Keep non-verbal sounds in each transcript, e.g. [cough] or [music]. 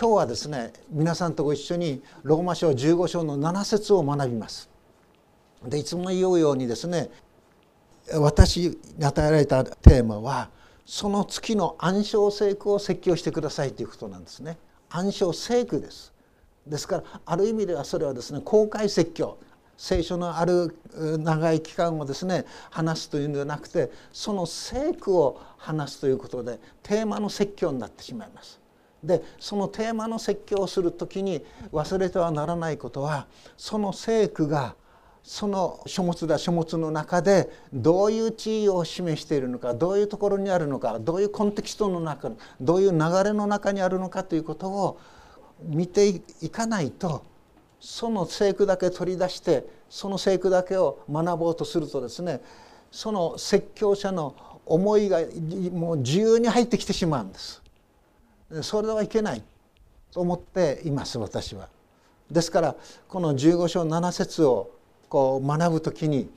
今日はですね皆さんとご一緒にローマ書15章の7節を学びます。でいつも言うようにですね私に与えられたテーマはその月の暗唱聖句を説教してくださいということなんですね。暗唱聖句ですですからある意味ではそれはですね公開説教聖書のある長い期間をですね話すというのではなくてその聖句を話すということでテーマの説教になってしまいます。でそのテーマの説教をする時に忘れてはならないことはその聖句がその書物だ書物の中でどういう地位を示しているのかどういうところにあるのかどういうコンテキストの中どういう流れの中にあるのかということを見ていかないとその聖句だけ取り出してその聖句だけを学ぼうとするとですねその説教者の思いがもう自由に入ってきてしまうんです。それはいけないと思っています私は。ですからこの15章7節をこう学ぶ時に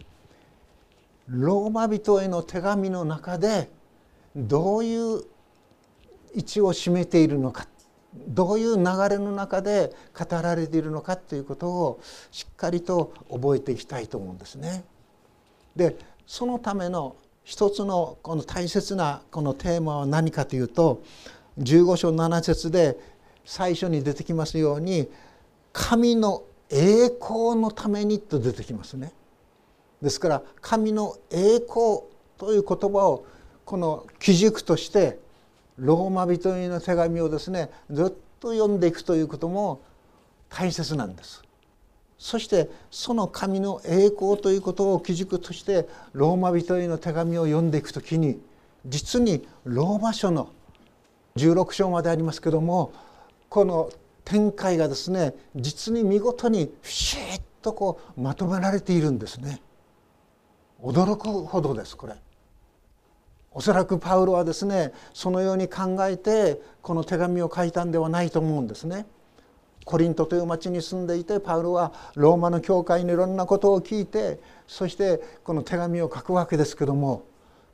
ローマ人への手紙の中でどういう位置を占めているのかどういう流れの中で語られているのかということをしっかりと覚えていきたいと思うんですね。でそのための一つのこの大切なこのテーマは何かというと15章7節で最初に出てきますように神の栄光のためにと出てきますね。ですから神の栄光という言葉をこの基軸としてローマ人への手紙をですねずっと読んでいくということも大切なんです。そしてその神の栄光ということを基軸としてローマ人への手紙を読んでいくときに実にローマ書の16章までありますけどもこの展開がですね実に見事にフシッとこうまとめられているんですね。驚くほどですこれ。おそらくパウロはですねそのように考えてこの手紙を書いたんではないと思うんですね。コリントという町に住んでいてパウロはローマの教会にいろんなことを聞いてそしてこの手紙を書くわけですけども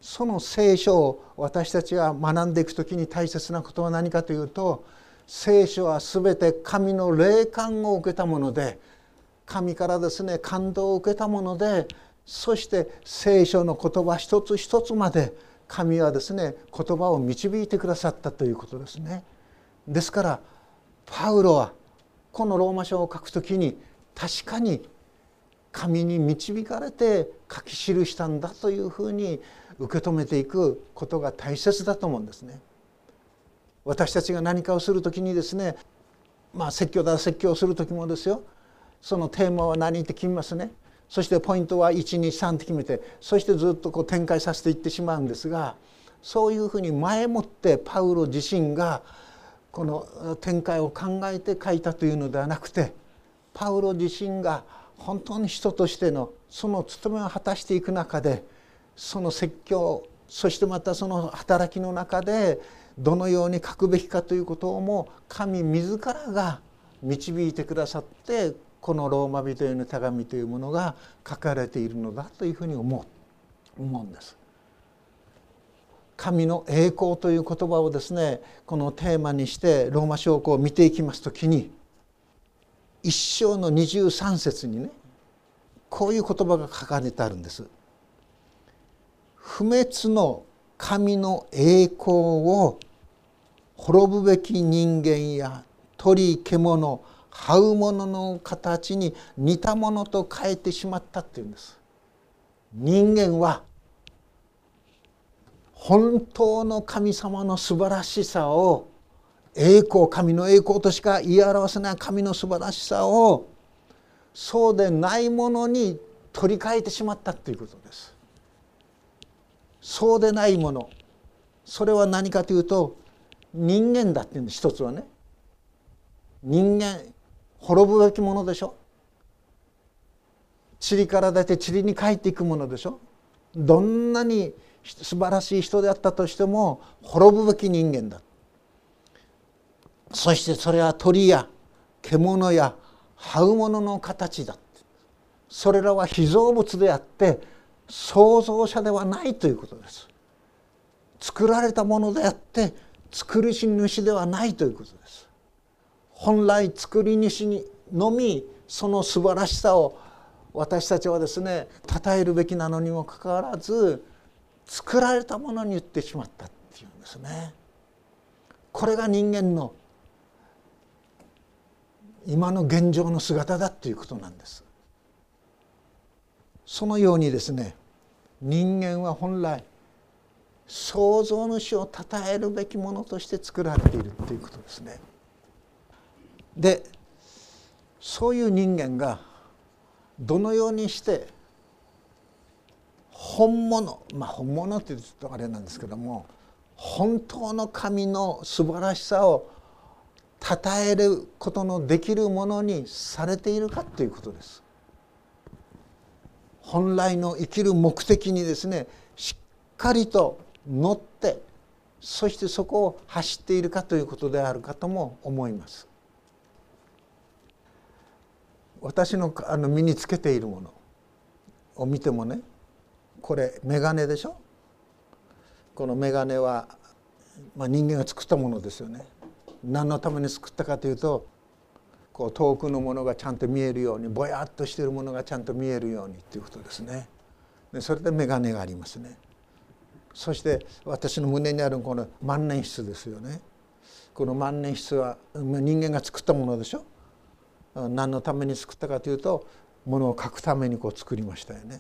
その聖書を私たちが学んでいく時に大切なことは何かというと聖書は全て神の霊感を受けたもので神からですね感動を受けたものでそして聖書の言葉一つ一つまで神はですね言葉を導いてくださったということですね。ですからパウロはこのローマ書を書くときに確かに神に導かれて書き記したんだというふうに受け止めていくことが大切だと思うんですね。私たちが何かをする時にですねまあ説教だ説教する時もですよそのテーマは何って決めますねそしてポイントは123って決めてそしてずっとこう展開させていってしまうんですがそういうふうに前もってパウロ自身がこの展開を考えて書いたというのではなくてパウロ自身が本当に人としてのその務めを果たしていく中でその説教そしてまたその働きの中でどのように書くべきかということをも神自らが導いてくださってこのローマ人への手紙というものが書かれているのだというふうに思う思うんです。神の栄光という言葉をですねこのテーマにしてローマ書を見ていきます時に一章の23節にねこういう言葉が書かれてあるんです。不滅の神の栄光を滅ぶべき人間や鳥獣這うものの形に似たものと変えてしまったっていうんです。人間は本当の神様の素晴らしさを栄光神の栄光としか言い表せない神の素晴らしさをそうでないものに取り替えてしまったということです。そうでないもの。それは何かというと人間だっていうんです。一つはね。人間滅ぶべきものでしょ。塵から出て塵に帰っていくものでしょ。どんなに素晴らしい人であったとしても滅ぶべき人間だ。そしてそれは鳥や獣や這うものの形だそれらは被造物であって創造者ではないということです作られたものであって作り主ではないということです本来作り主にのみその素晴らしさを私たちはですね称えるべきなのにもかかわらず作られたものに言ってしまったっていうんですね。これが人間の今の現状の姿だということなんです。そのようにですね人間は本来創造主を称えるべきものとして作られているということですね。でそういう人間がどのようにして本物まあ本物って言うとあれなんですけども本当の神の素晴らしさを称えることのできるものにされているかということです。本来の生きる目的にですねしっかりと乗ってそしてそこを走っているかということであるかとも思います。私のあの身につけているものを見てもねこれ眼鏡でしょ？この眼鏡は、まあ、人間が作ったものですよね何のために作ったかというとこう遠くのものがちゃんと見えるようにぼやっとしているものがちゃんと見えるようにということですね。でそれで眼鏡がありますね。そして私の胸にあるこの万年筆ですよね。この万年筆は人間が作ったものでしょ？何のために作ったかというとものを書くためにこう作りましたよね。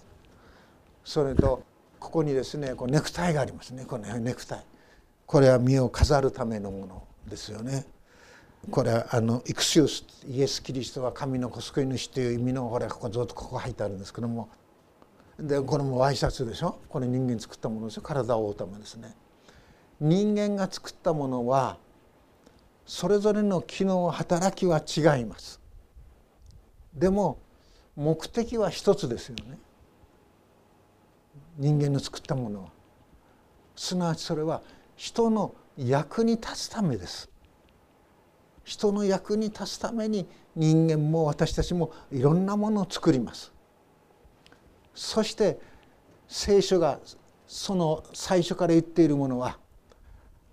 それとここにですねこうネクタイがありますね。このネクタイ。これは身を飾るためのものですよね。これあのイクシウスイエス・キリストは神の子救い主という意味のほらここずっとここ入ってあるんですけども。でこれもワイシャツでしょ？これ人間作ったものですよ体を覆うためですね。人間が作ったものはそれぞれの機能働きは違います。でも目的は一つですよね。人間の作ったものは。すなわちそれは人の役に立つためです。人の役に立つために人間も私たちもいろんなものを作ります。そして聖書がその最初から言っているものは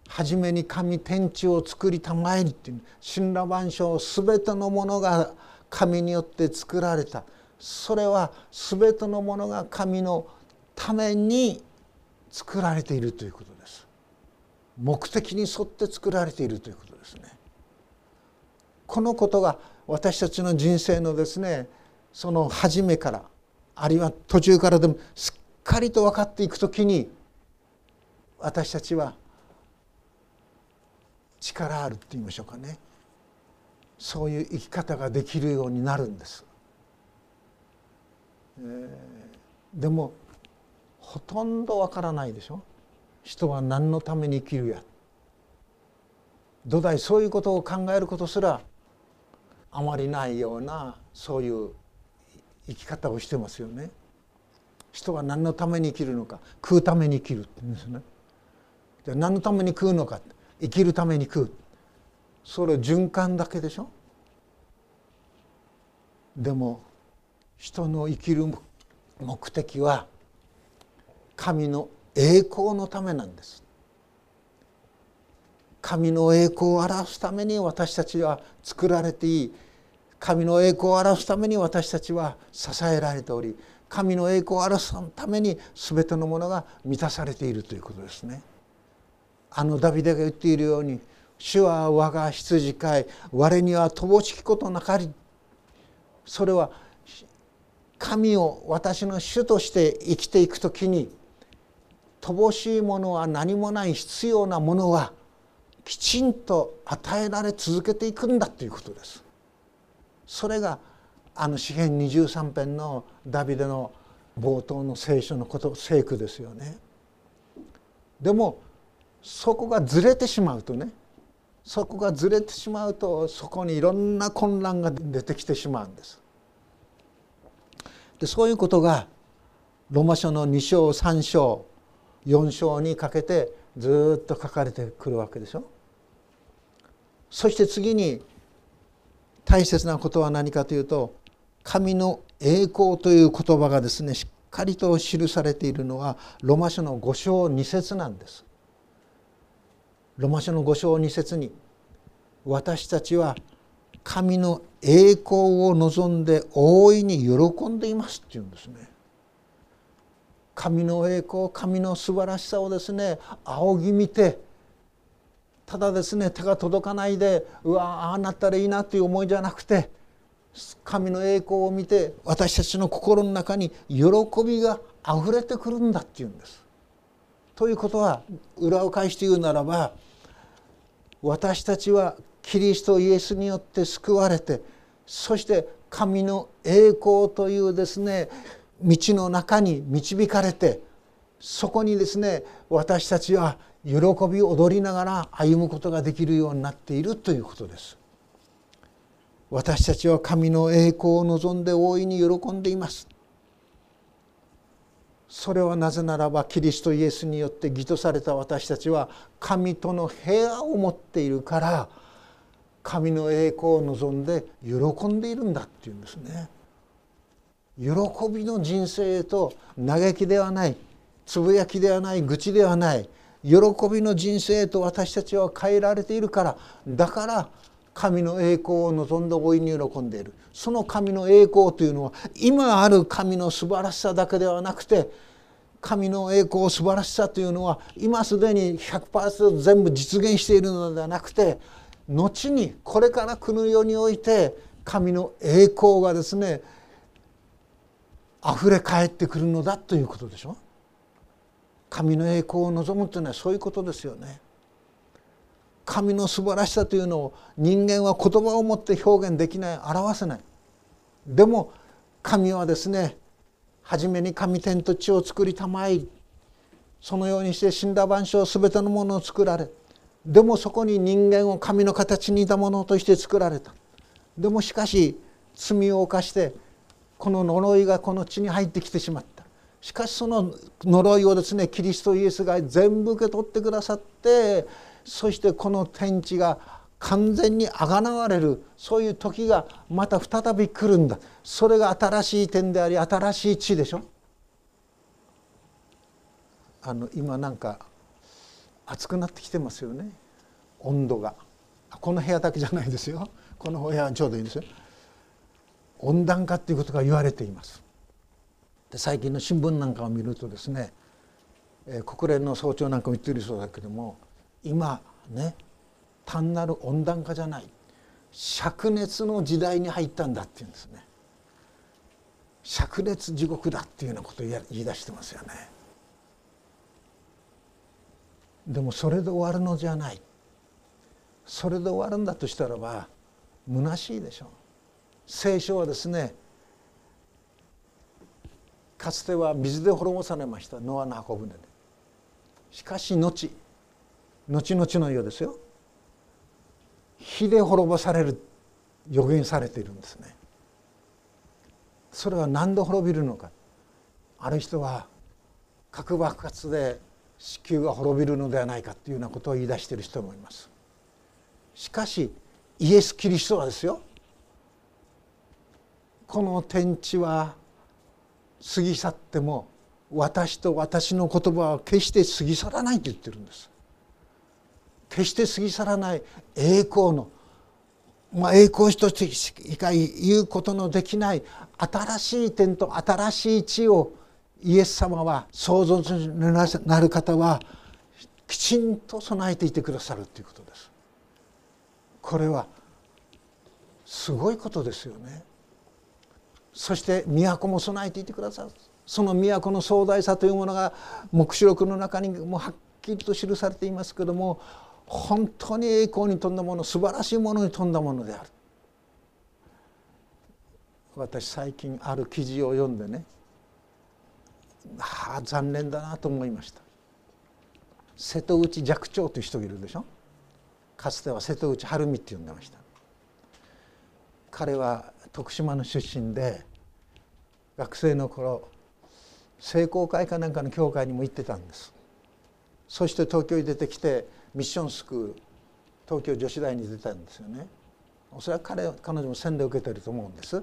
初めに神天地を作りたまえりっていう神羅万象全てのものが神によって作られた。それは全てのものが神のために作られているということです。目的に沿って作られているということですね。このことが私たちの人生のですねその初めからあるいは途中からでもすっかりと分かっていくときに私たちは力あるって言いましょうかね。そういう生き方ができるようになるんです。えー、でもほとんどわからないでしょ。人は何のために生きるや。土台そういうことを考えることすらあまりないようなそういう生き方をしてますよね。人は何のために生きるのか食うために生きるって言うんですね。じゃ何のために食うのか生きるために食うそれ循環だけでしょでも人の生きる目的は神の栄光のためなんです神の栄光を表すために私たちは作られていい神の栄光を表すために私たちは支えられており神の栄光を表すために全てのものが満たされているということですね。あのダビデが言っているように主は我が羊飼い我には乏しきことなかりそれは神を私の主として生きていく時に乏しいものは何もない必要なものはきちんと与えられ続けていくんだということです。それがあの詩編23編のダビデの冒頭の聖書のこと聖句ですよね。でもそこがずれてしまうとねそこがずれてしまうとそこにいろんな混乱が出てきてしまうんです。でそういうことがロマ書の2章3章4章にかけてずっと書かれてくるわけでしょ。そして次に大切なことは何かというと神の栄光という言葉がですねしっかりと記されているのはロマ書の5章2節なんです。ロマ書の5章2節に私たちは神の栄光を望んで大いに喜んでいますっていうんですね。神の栄光神の素晴らしさをですね仰ぎ見てただですね手が届かないでうわああなったらいいなという思いじゃなくて神の栄光を見て私たちの心の中に喜びがあふれてくるんだっていうんです。ということは裏を返して言うならば私たちはキリストイエスによって救われてそして神の栄光というですね道の中に導かれてそこにですね私たちは喜び踊りながら歩むことができるようになっているということです。私たちは神の栄光を望んで大いに喜んでいます。それはなぜならばキリストイエスによって義とされた私たちは神との平和を持っているから神の栄光を望んで喜んでいるんだっていうんですね。喜びの人生へと嘆きではないつぶやきではない愚痴ではない喜びの人生へと私たちは変えられているからだから神の栄光を望んで大いに喜んでいる。その神の栄光というのは今ある神の素晴らしさだけではなくて神の栄光素晴らしさというのは今すでに100%全部実現しているのではなくて後にこれから来る世において神の栄光がですね溢れ返ってくるのだということでしょ。神の栄光を望むというのはそういうことですよね。神の素晴らしさというのを人間は言葉を持って表現できない表せない。でも神はですね初めに神天と地を作りたまえ。そのようにして死んだ万象全てのものを作られ。でもそこに人間を神の形に似たものとして作られた。でもしかし罪を犯してこの呪いがこの地に入ってきてしまった。しかしその呪いをですねキリストイエスが全部受け取ってくださってそしてこの天地が完全にあがなわれるそういう時がまた再び来るんだ。それが新しい点であり新しい地でしょ。あの今なんか暑くなってきてますよね。温度が。この部屋だけじゃないですよ。この部屋はちょうどいいですよ。温暖化っていうことが言われています。最近の新聞なんかを見るとですね、えー、国連の総長なんかも言ってるそうだけども今ね単なる温暖化じゃない灼熱の時代に入ったんだっていうんですね。灼熱地獄だっていうようなことを言い出してますよね。でもそれで終わるのじゃない。それで終わるんだとしたらば虚しいでしょう。聖書はですねかつては水で滅ぼされましたノアの箱舟でしかし後後々のようですよ。火で滅ぼされる予言されているんですね。それは何で滅びるのか。ある人は核爆発で地球が滅びるのではないかというようなことを言い出している人もいます。しかしイエス・キリストはですよ。この天地は過ぎ去っても私と私の言葉は決して過ぎ去らないと言ってるんです決して過ぎ去らない栄光の、まあ、栄光としてしか言うことのできない新しい点と新しい地をイエス様は創造になる方はきちんと備えていてくださるということです。これはすごいことですよね。そして都も備えていてくださる。その都の壮大さというものが黙示録の中にもはっきりと記されていますけども本当に栄光に富んだもの素晴らしいものに富んだものである。私最近ある記事を読んでねああ残念だなと思いました。瀬戸内寂聴という人がいるでしょ。かつては瀬戸内晴美って呼んでました。彼は徳島の出身で学生の頃聖光会かなんかの教会にも行ってたんです。そして東京に出てきてミッションスクール東京女子大に出たんですよね。おそらく彼彼女も洗礼を受けてると思うんです。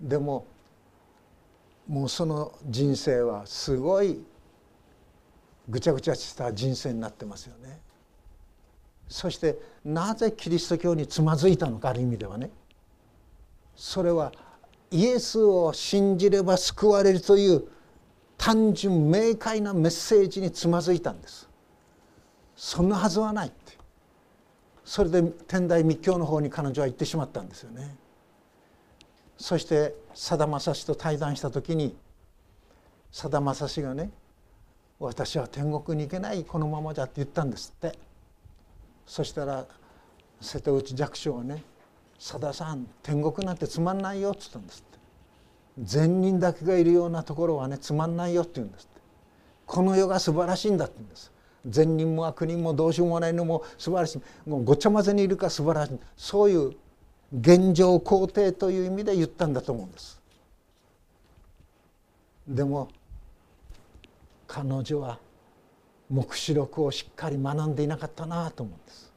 でももうその人生はすごいぐちゃぐちゃした人生になってますよね。そしてなぜキリスト教につまずいたのかある意味ではね。それはイエスを信じれば救われるという単純明快なメッセージにつまずいたんです。そんなはずはないって。それで天台密教の方に彼女は行ってしまったんですよね。そしてさだまさしと対談した時にさだまさしがね「私は天国に行けないこのままじゃ」って言ったんですって。そしたら瀬戸内寂聴はね「さださん天国なんてつまんないよ」っつったんですって。善人だけがいるようなところはねつまんないよって言うんですって。この世が素晴らしいんだって言うんです。善人も悪人もどうしようもないのも素晴らしい。もうごちゃ混ぜにいるか素晴らしい。そういう現状肯定という意味で言ったんだと思うんです。でも彼女は黙示録をしっかり学んでいなかったなと思うんです。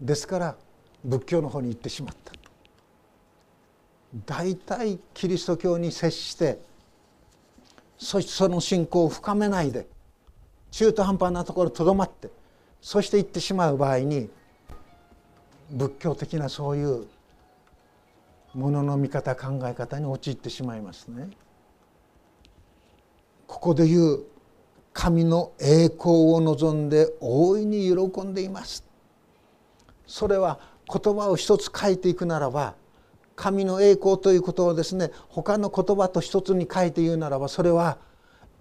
ですから仏教の方に行ってしまった大体キリスト教に接してそしてその信仰を深めないで中途半端なところとどまってそして行ってしまう場合に仏教的なそういうものの見方考え方に陥ってしまいますね。ここで言う神の栄光を望んで大いに喜んでいますそれは言葉を一つ書いていくならば神の栄光ということをですね他の言葉と一つに書いて言うならばそれは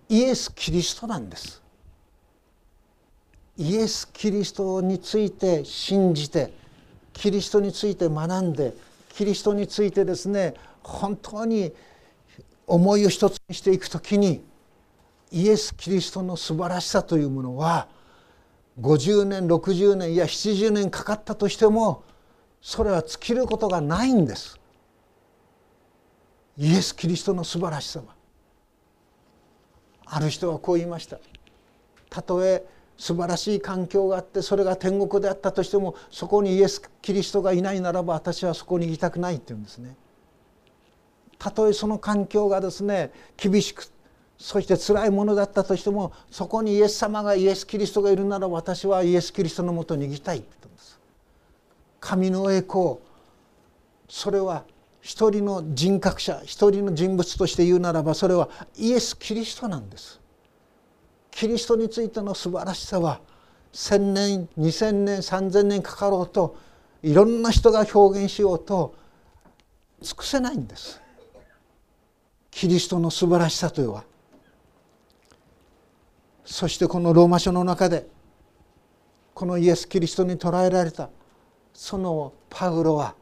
イエス・キリストなんです。イエス・キリストについて信じてキリストについて学んでキリストについてですね本当に思いを一つにしていくときにイエス・キリストの素晴らしさというものは50年60年いや70年かかったとしてもそれは尽きることがないんです。イエス・キリストの素晴らしさは。ある人はこう言いました。たとえ素晴らしい環境があってそれが天国であったとしてもそこにイエス・キリストがいないならば私はそこに行きたくないって言うんですね。たとえその環境がですね厳しくそして辛いものだったとしてもそこにイエス様がイエス・キリストがいるなら私はイエス・キリストのもとに行きたいって言うんです。神の栄光。それは一人の人格者一人の人物として言うならばそれはイエス・キリストなんです。キリストについての素晴らしさは1,000年2,000年3,000年かかろうといろんな人が表現しようと尽くせないんです。キリストの素晴らしさというのは。そしてこのローマ書の中でこのイエス・キリストに捉えられたそのパウロは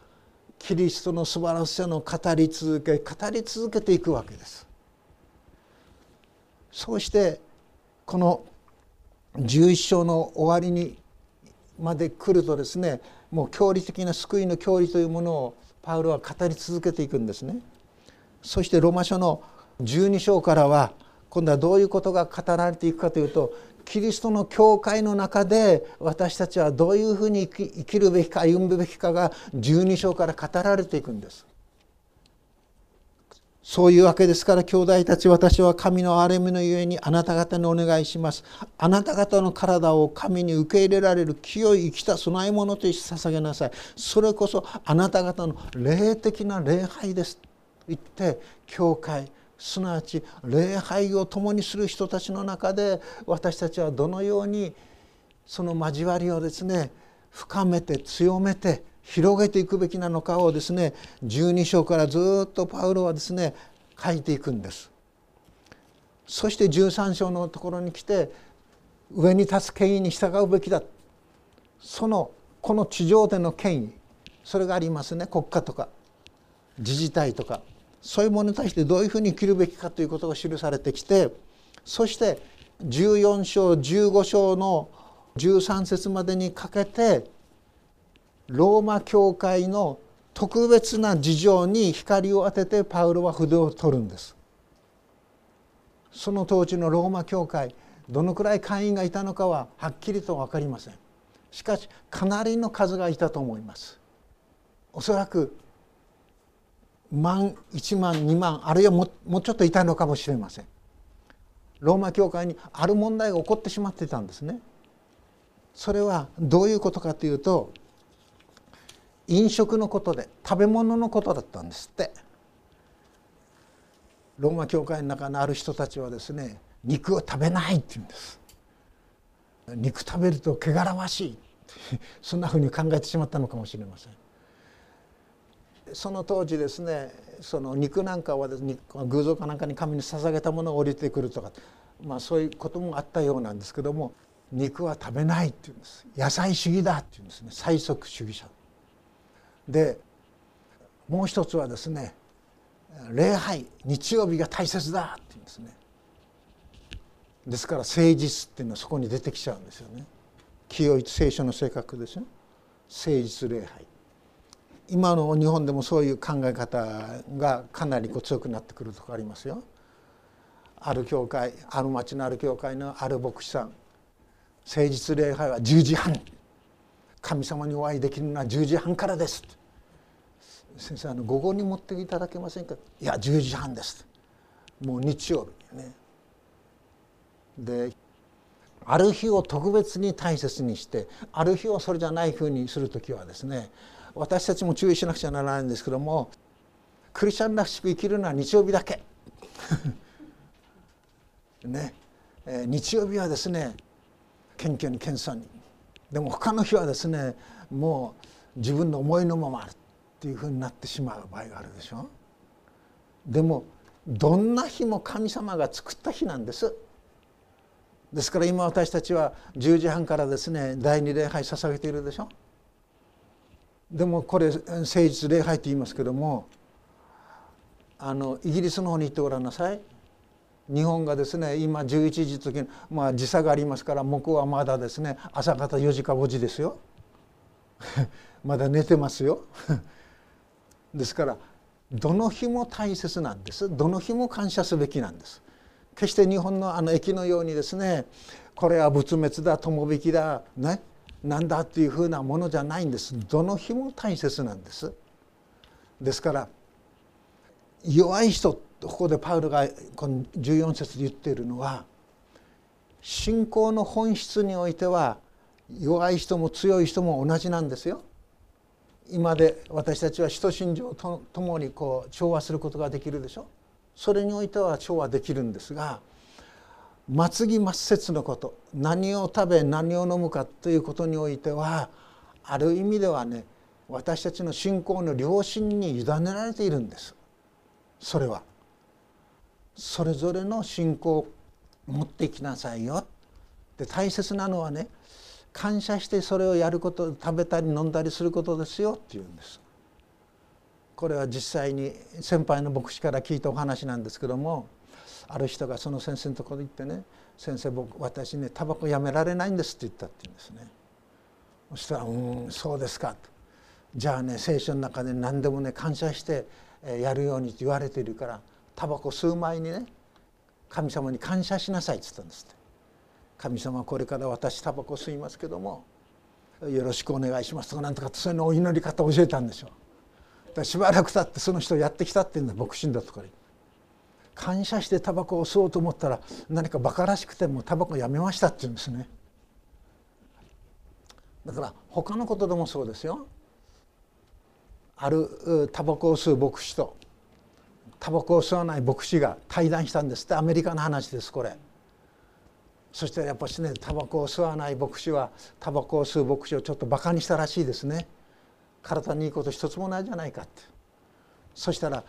キリストの素晴らしさの語り続け語り続けていくわけです。そうしてこの11章の終わりにまで来るとですねもう教理的な救いの教理というものをパウロは語り続けていくんですね。そしてローマ書の12章からは今度はどういうことが語られていくかというとキリストの教会の中で私たちはどういうふうに生きるべきか歩むべきかが12章から語られていくんです。そういうわけですから兄弟たち私は神の憐れみのゆえにあなた方にお願いします。あなた方の体を神に受け入れられる清い生きた供え物として捧げなさい。それこそあなた方の霊的な礼拝です。と言って教会すなわち礼拝を共にする人たちの中で私たちはどのようにその交わりをですね深めて強めて広げていくべきなのかをですね12章からずっとパウロはですね書いていくんです。そして13章のところに来て上に立つ権威に従うべきだそのこの地上での権威それがありますね国家とか自治体とかそういうものに対してどういうふうに生きるべきかということが記されてきてそして14章15章の13節までにかけてローマ教会の特別な事情に光を当ててパウロは筆を取るんです。その当時のローマ教会どのくらい会員がいたのかははっきりと分かりません。しかしかなりの数がいたと思います。おそらく万1万2万あるいはももうちょっといたのかもしれません。ローマ教会にある問題が起こってしまってたんですね。それはどういうことかというと飲食のことで食べ物のことだったんですって。ローマ教会の中のある人たちはですね肉を食べないって言うんです。肉食べると汚らわしいそんなふうに考えてしまったのかもしれません。その当時ですねその肉なんかはです、ね、偶像かなんかに神に捧げたものが降りてくるとか、まあ、そういうこともあったようなんですけども肉は食べないって言うんです。野菜主義だって言うんですね。最速主義者。でもう一つはですね礼拝日曜日が大切だって言うんですね。ですから誠実っていうのはそこに出てきちゃうんですよね。清い聖書の性格ですよ。誠実礼拝。今の日本でもそういう考え方がかなり強くなってくるとこありますよ。ある教会ある町のある教会のある牧師さん誠実礼拝は10時半。神様にお会いできるのは10時半からです。先生あの午後に持っていただけませんか？いや10時半です。もう日曜日ね。である日を特別に大切にしてある日をそれじゃないふうにする時はですね私たちも注意しなくちゃならないんですけどもクリスチャンらしく生きるのは日曜日だけ。[laughs] ね、えー、日曜日はですね謙虚に謙遜に。でも他の日はですねもう自分の思いのままあるっていうふうになってしまう場合があるでしょ。でもどんな日も神様が作った日なんです。ですから今私たちは10時半からですね第二礼拝捧げているでしょ。でもこれ誠実礼拝と言いますけどもあのイギリスの方に行ってごらんなさい。日本がですね今11時時まあ時差がありますから向こうはまだですね朝方4時か5時ですよ。[laughs] まだ寝てますよ。[laughs] ですからどの日も大切なんです。どの日も感謝すべきなんです。決して日本のあの駅のようにですねこれは仏滅だ友引きだね。なんだっていうふうなものじゃないんです。どの日も大切なんです。ですから弱い人ここでパウルがこの14節で言っているのは信仰の本質においては弱い人も強い人も同じなんですよ。今で私たちは使徒信条とともにこう調和することができるでしょ。それにおいては調和できるんですが末期末節のこと。何を食べ何を飲むかということにおいてはある意味ではね私たちの信仰の良心に委ねられているんです。それは。それぞれの信仰を持ってきなさいよ。で大切なのはね感謝してそれをやること食べたり飲んだりすることですよ。っていうんです。これは実際に先輩の牧師から聞いたお話なんですけどもある人がその先生のところに行ってね「先生僕私ねタバコやめられないんです」って言ったって言うんですね。そしたら「うんそうですか」と「じゃあね聖書の中で何でもね感謝してやるようにって言われているからタバコ吸う前にね神様に感謝しなさい」って言ったんですって。神様これから私タバコ吸いますけどもよろしくお願いしますとかなんとかそういうのお祈り方を教えたんでしょう。しばらく経ってその人やってきたって言うんだ牧師だとかに。感謝してタバコを吸おうと思ったら何かバカらしくてもタバコやめましたって言うんですね。だから他のことでもそうですよ。あるタバコを吸う牧師とタバコを吸わない牧師が対談したんですって。アメリカの話ですこれ。そしてやっぱしねタバコを吸わない牧師はタバコを吸う牧師をちょっとバカにしたらしいですね。体にいいこと一つもないじゃないかって。そしたら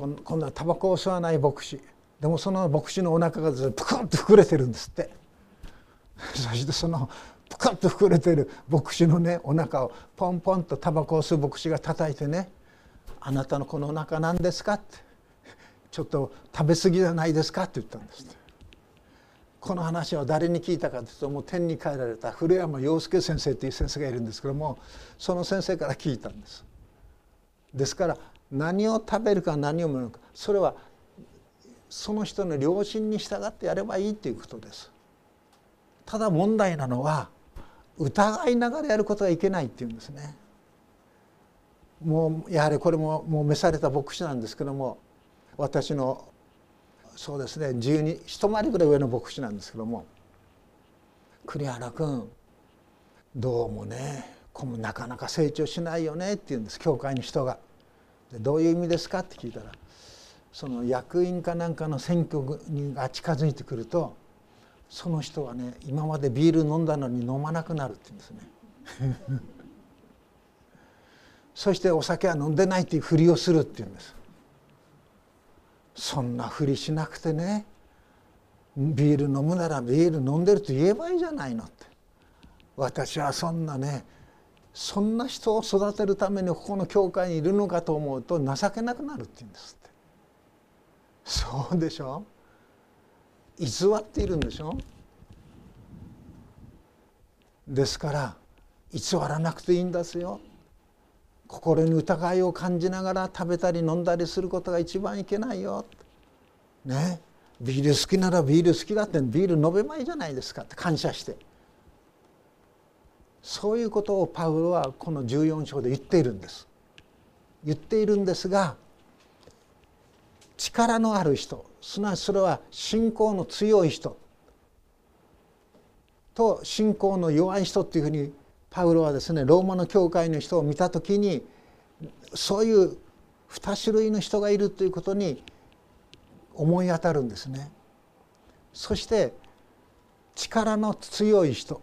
今度はタバコを吸わない牧師でもその牧師のお腹がずっとプクンと膨れてるんですって [laughs] そしてそのプクンと膨れてる牧師のねお腹をポンポンとタバコを吸う牧師が叩いてね「あなたのこのお腹何ですか?」って「ちょっと食べ過ぎじゃないですか?」って言ったんですってこの話を誰に聞いたかというともう天に帰られた古山洋介先生という先生がいるんですけどもその先生から聞いたんです。ですから何を食べるか何を飲むかそれはその人の良心に従ってやればいいということです。ただ問題なのは疑いながらやることがいけないっていうんですね。もうやはりこれももう召された牧師なんですけども私のそうですね12一回りぐらい上の牧師なんですけども栗原君どうもねなかなか成長しないよねって言うんです教会の人が。でどういう意味ですか？って聞いたらその役員かなんかの選挙にが近づいてくるとその人はね今までビール飲んだのに飲まなくなるって言うんですね。[laughs] そしてお酒は飲んでないっていうふりをするって言うんです。そんなふりしなくてねビール飲むならビール飲んでると言えばいいじゃないのって私はそんなねそんな人を育てるためにここの教会にいるのかと思うと情けなくなるって言うんですって。そうでしょ？偽っているんでしょ？ですから偽らなくていいんですよ。心に疑いを感じながら食べたり飲んだりすることが一番いけないよ。ね？ビール好きならビール好きだってビール飲めばいいじゃないですかって感謝して。そういうことをパウロはこの14章で言っているんです言っているんですが力のある人すなわちそれは信仰の強い人と信仰の弱い人っていうふうにパウロはですねローマの教会の人を見た時にそういう2種類の人がいるということに思い当たるんですね。そして力の強い人、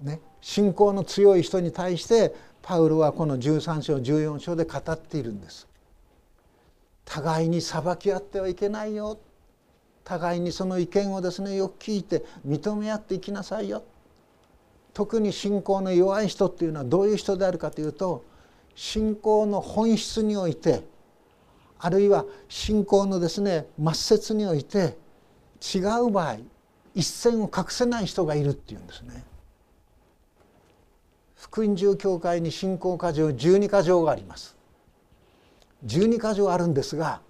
ね、信仰の強い人に対してパウロはこの13章14章で語っているんです。互いに裁き合ってはいけないよ互いにその意見をですねよく聞いて認め合っていきなさいよ特に信仰の弱い人っていうのはどういう人であるかというと信仰の本質においてあるいは信仰のですね末節において違う場合一線を隠せない人がいるっていうんですね。福音住教会に信仰箇条12箇条があります。12箇条あるんですが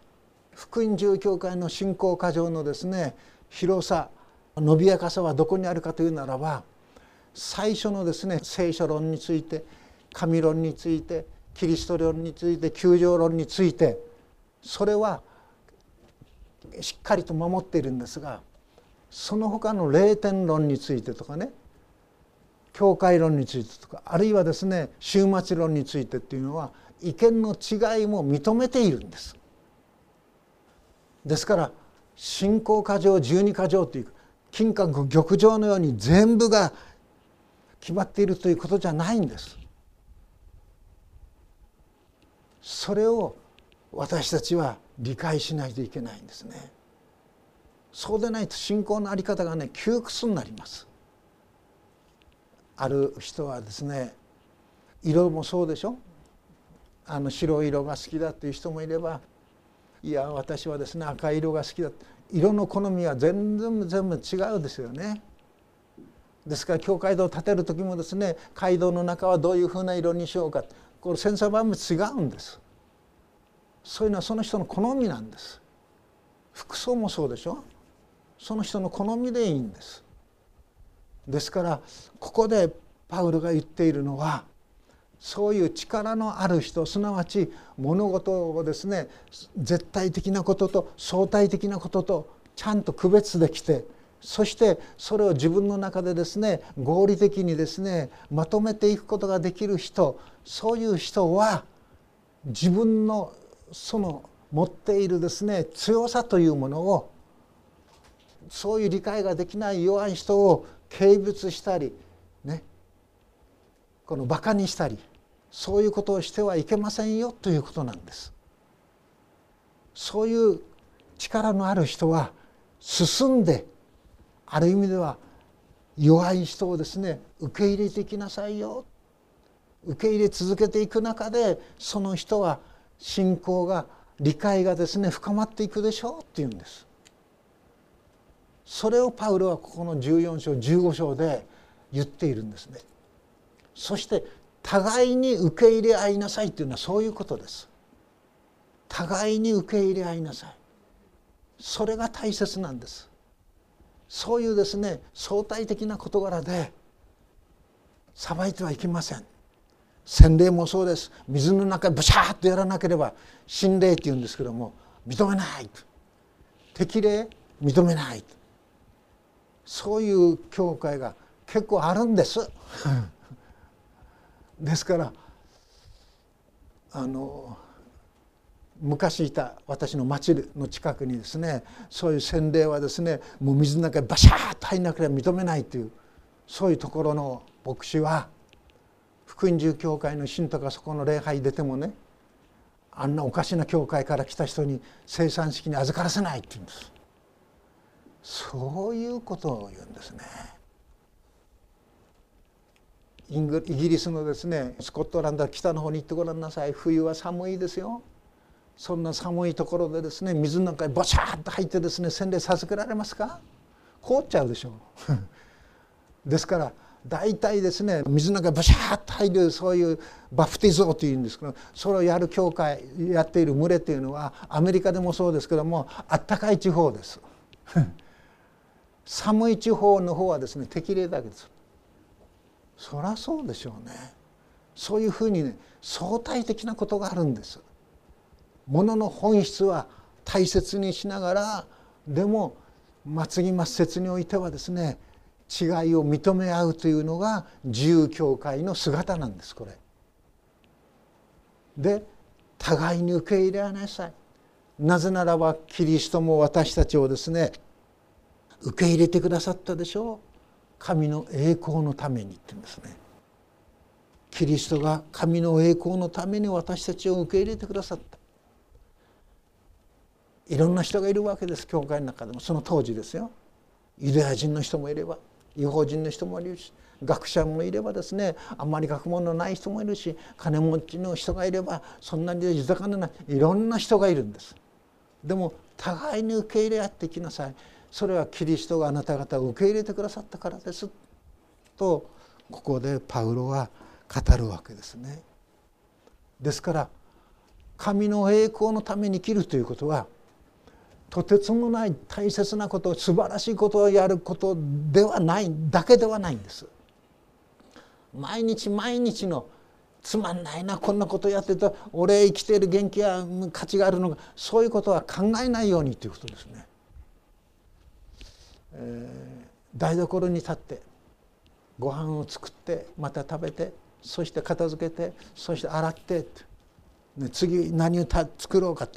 福音住教会の信仰箇条のですね広さ伸びやかさはどこにあるかというならば最初のですね聖書論について神論についてキリスト論について救助論についてそれはしっかりと守っているんですがその他の霊天論についてとかね教会論についてとかあるいはですね終末論についてっていうのは意見の違いも認めているんです。ですから信仰過剰十二過剰という金閣玉状のように全部が決まっているということじゃないんです。それを私たちは理解しないといけないんですね。そうでないと信仰の在り方がね窮屈になります。ある人はですね色もそうでしょ？あの白色が好きだっていう人もいればいや私はですね赤色が好きだ色の好みは全然全部違うですよね。ですから教会堂を建てる時もですね街道の中はどういうふうな色にしようかこれ千差万別違うんです。そういうのはその人の好みなんです。服装もそうでしょ？その人の好みでいいんです。ですからここでパウロが言っているのはそういう力のある人すなわち物事をですね絶対的なことと相対的なこととちゃんと区別できてそしてそれを自分の中でですね合理的にですねまとめていくことができる人そういう人は自分のその持っているですね強さというものをそういう理解ができない弱い人を軽蔑したりねこのバカにしたりそういうことをしてはいけませんよということなんです。そういう力のある人は進んである意味では弱い人をですね受け入れていきなさいよ受け入れ続けていく中でその人は信仰が理解がですね深まっていくでしょうって言うんです。それをパウロはここの14章15章で言っているんですね。そして互いに受け入れ合いなさいっていうのはそういうことです。互いに受け入れ合いなさい。それが大切なんです。そういうですね相対的な事柄で裁いてはいけません洗礼もそうです水の中ブシャーッとやらなければ心霊っていうんですけども認めないと適齢認めないとそういう教会が結構あるんです。ですからあの昔いた私の町の近くにですねそういう洗礼はですねもう水の中にバシャーッと入んなければ認めないというそういうところの牧師は福音住教会の信徒がそこの礼拝出てもねあんなおかしな教会から来た人に生産式に預からせないって言うんですそういうことを言うんですね。イギリスのですねスコットランド北の方に行ってごらんなさい。冬は寒いですよ。そんな寒いところでですね水の中にボシャーッと入ってですね洗礼授けられますか？凍っちゃうでしょう。[laughs] ですから大体ですね水の中にボシャーッと入るそういうバプティゾーというんですけどそれをやる教会やっている群れというのはアメリカでもそうですけどもあったかい地方です。寒い地方の方はですね適齢だけですそりゃそうでしょうねそういうふうにね相対的なことがあるんですものの本質は大切にしながらでも末ぎ末節においてはですね違いを認め合うというのが自由教会の姿なんですこれ。で互いに受け入れなさい。なぜならばキリストも私たちをですね受け入れてくださったでしょう神の栄光のためにって言うんですね。キリストが神の栄光のために私たちを受け入れてくださった。いろんな人がいるわけです教会の中でもその当時ですよ。ユダヤ人の人もいれば違法人の人もいるし学者もいればですねあんまり学問のない人もいるし金持ちの人がいればそんなに豊かのないいろんな人がいるんです。でも互いに受け入れ合ってきなさいそれはキリストがあなた方を受け入れてくださったからですとここでパウロは語るわけですね。ですから神の栄光のために生きるということはとてつもない大切なこと素晴らしいことをやることではないだけではないんです。毎日毎日のつまんないなこんなことやってた俺生きている元気や価値があるのかそういうことは考えないようにということですね。えー、台所に立ってご飯を作ってまた食べてそして片付けてそして洗ってね、次何を作ろうか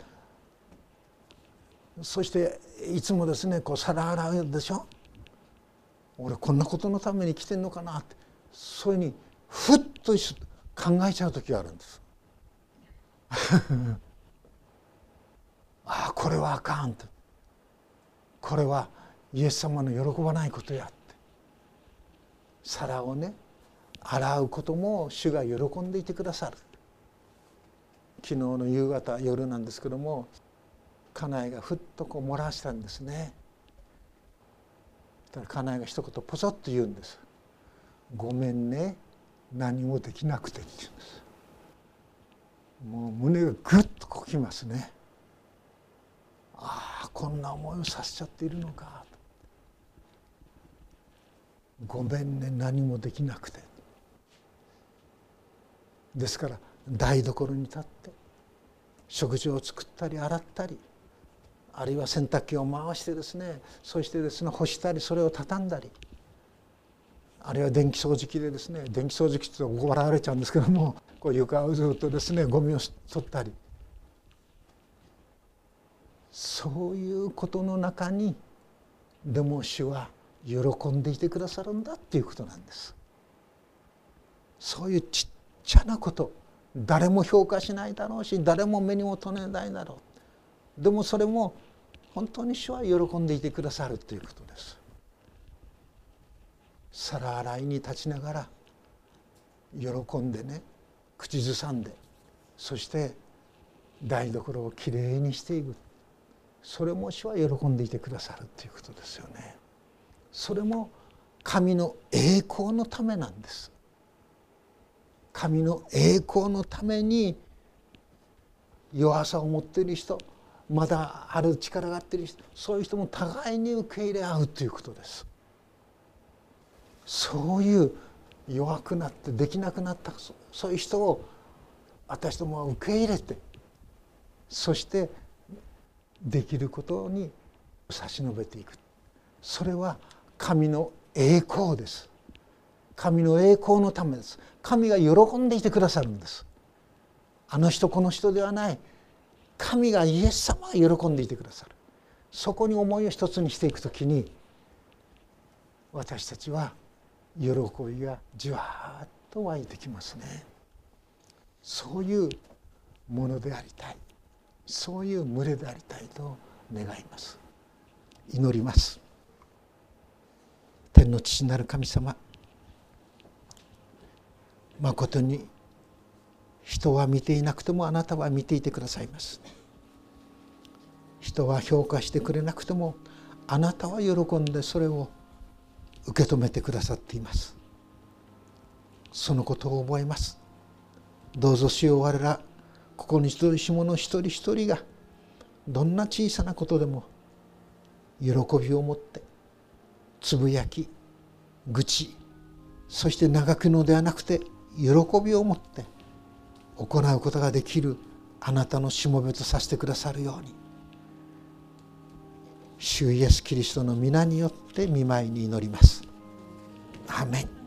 そしていつもですねこう皿洗うでしょ？俺こんなことのために来てんのかなって。そういうふうにふっと考えちゃう時があるんです。[laughs] ああこれはあかんとこれはイエス様の喜ばないことやって。皿をね洗うことも主が喜んでいてくださる。昨日の夕方夜なんですけども家内がふっとこう漏らしたんですね。そしたら家内が一言ポソッと言うんです「ごめんね何もできなくて」って言うんです。もう胸がぐっとこきますね。ああこんな思いをさせちゃっているのか。ごめんね何もできなくて。ですから台所に立って食事を作ったり洗ったりあるいは洗濯機を回してですねそしてですね干したりそれを畳んだりあるいは電気掃除機でですね電気掃除機って怒られちゃうんですけどもこう床をずっとですねゴミを取ったり。そういうことの中にでも主は喜んでいてくださるんだっていうことなんです。そういうちっちゃなこと誰も評価しないだろうし誰も目にも留めないだろうでもそれも本当に主は喜んでいてくださるということです。皿洗いに立ちながら喜んでね口ずさんでそして台所をきれいにしていくそれも主は喜んでいてくださるということですよね。それも神の栄光のためなんです。神の栄光のために弱さを持っている人まだある力があっている人そういう人も互いに受け入れ合うということです。そういう弱くなってできなくなったそういう人を私どもは受け入れてそしてできることに差し伸べていくそれは神の栄光です。神の栄光のためです。神が喜んでいてくださるんです。あの人この人ではない。神がイエス様が喜んでいてくださる。そこに思いを一つにしていくときに私たちは喜びがじわっと湧いてきますね。そういうものでありたい。そういう群れでありたいと願います。祈ります。天の父なる神様まことに人は見ていなくてもあなたは見ていてくださいます。人は評価してくれなくてもあなたは喜んでそれを受け止めてくださっています。そのことを覚えます。どうぞ主よう我らここに一人し者一人一人がどんな小さなことでも喜びを持ってつぶやき愚痴そして長くのではなくて喜びを持って行うことができるあなたのしもべとさせてくださるように主イエスキリストの皆によって見舞いに祈ります。アメン